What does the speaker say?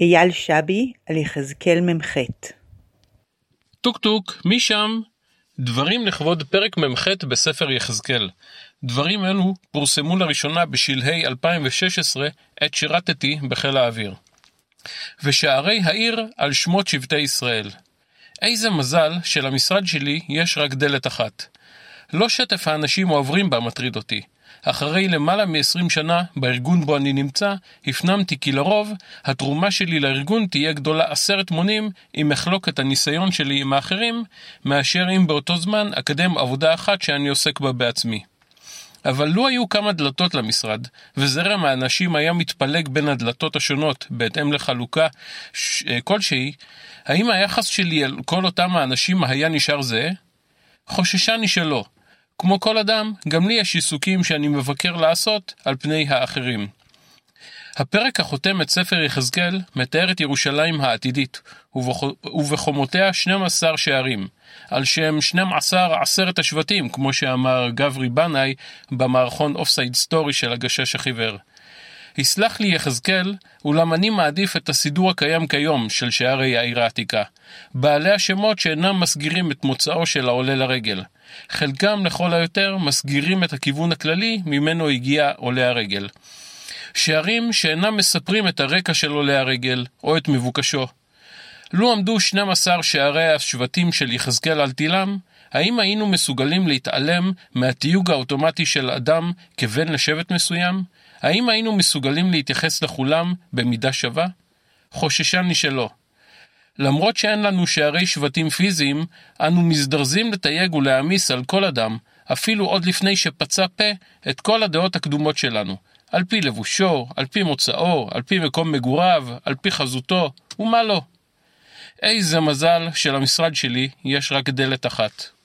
אייל שבי על יחזקאל מ"ח טוק טוק, מי שם? דברים לכבוד פרק מ"ח בספר יחזקאל. דברים אלו פורסמו לראשונה בשלהי 2016 עת שירתתי בחיל האוויר. ושערי העיר על שמות שבטי ישראל. איזה מזל שלמשרד שלי יש רק דלת אחת. לא שטף האנשים העוברים בה מטריד אותי. אחרי למעלה מ-20 שנה בארגון בו אני נמצא, הפנמתי כי לרוב התרומה שלי לארגון תהיה גדולה עשרת מונים אם אחלוק את הניסיון שלי עם האחרים, מאשר אם באותו זמן אקדם עבודה אחת שאני עוסק בה בעצמי. אבל לו היו כמה דלתות למשרד, וזרם האנשים היה מתפלג בין הדלתות השונות בהתאם לחלוקה ש... כלשהי, האם היחס שלי אל כל אותם האנשים היה נשאר זהה? חוששני שלא. כמו כל אדם, גם לי יש עיסוקים שאני מבקר לעשות על פני האחרים. הפרק החותם את ספר יחזקאל מתאר את ירושלים העתידית, ובחומותיה 12 שערים, על שם 12 עשרת השבטים, כמו שאמר גברי בנאי במערכון אופסייד סטורי של הגשש החיוור. יסלח לי יחזקאל, אולם אני מעדיף את הסידור הקיים כיום של שערי העיר העתיקה, בעלי השמות שאינם מסגירים את מוצאו של העולה לרגל. חלקם לכל היותר מסגירים את הכיוון הכללי ממנו הגיע עולה הרגל. שערים שאינם מספרים את הרקע של עולה הרגל או את מבוקשו. לו עמדו 12 שערי השבטים של יחזקאל על תילם, האם היינו מסוגלים להתעלם מהתיוג האוטומטי של אדם כבן לשבט מסוים? האם היינו מסוגלים להתייחס לכולם במידה שווה? חוששני שלא. למרות שאין לנו שערי שבטים פיזיים, אנו מזדרזים לתייג ולהעמיס על כל אדם, אפילו עוד לפני שפצע פה, את כל הדעות הקדומות שלנו, על פי לבושו, על פי מוצאו, על פי מקום מגוריו, על פי חזותו, ומה לא. איזה מזל שלמשרד שלי יש רק דלת אחת.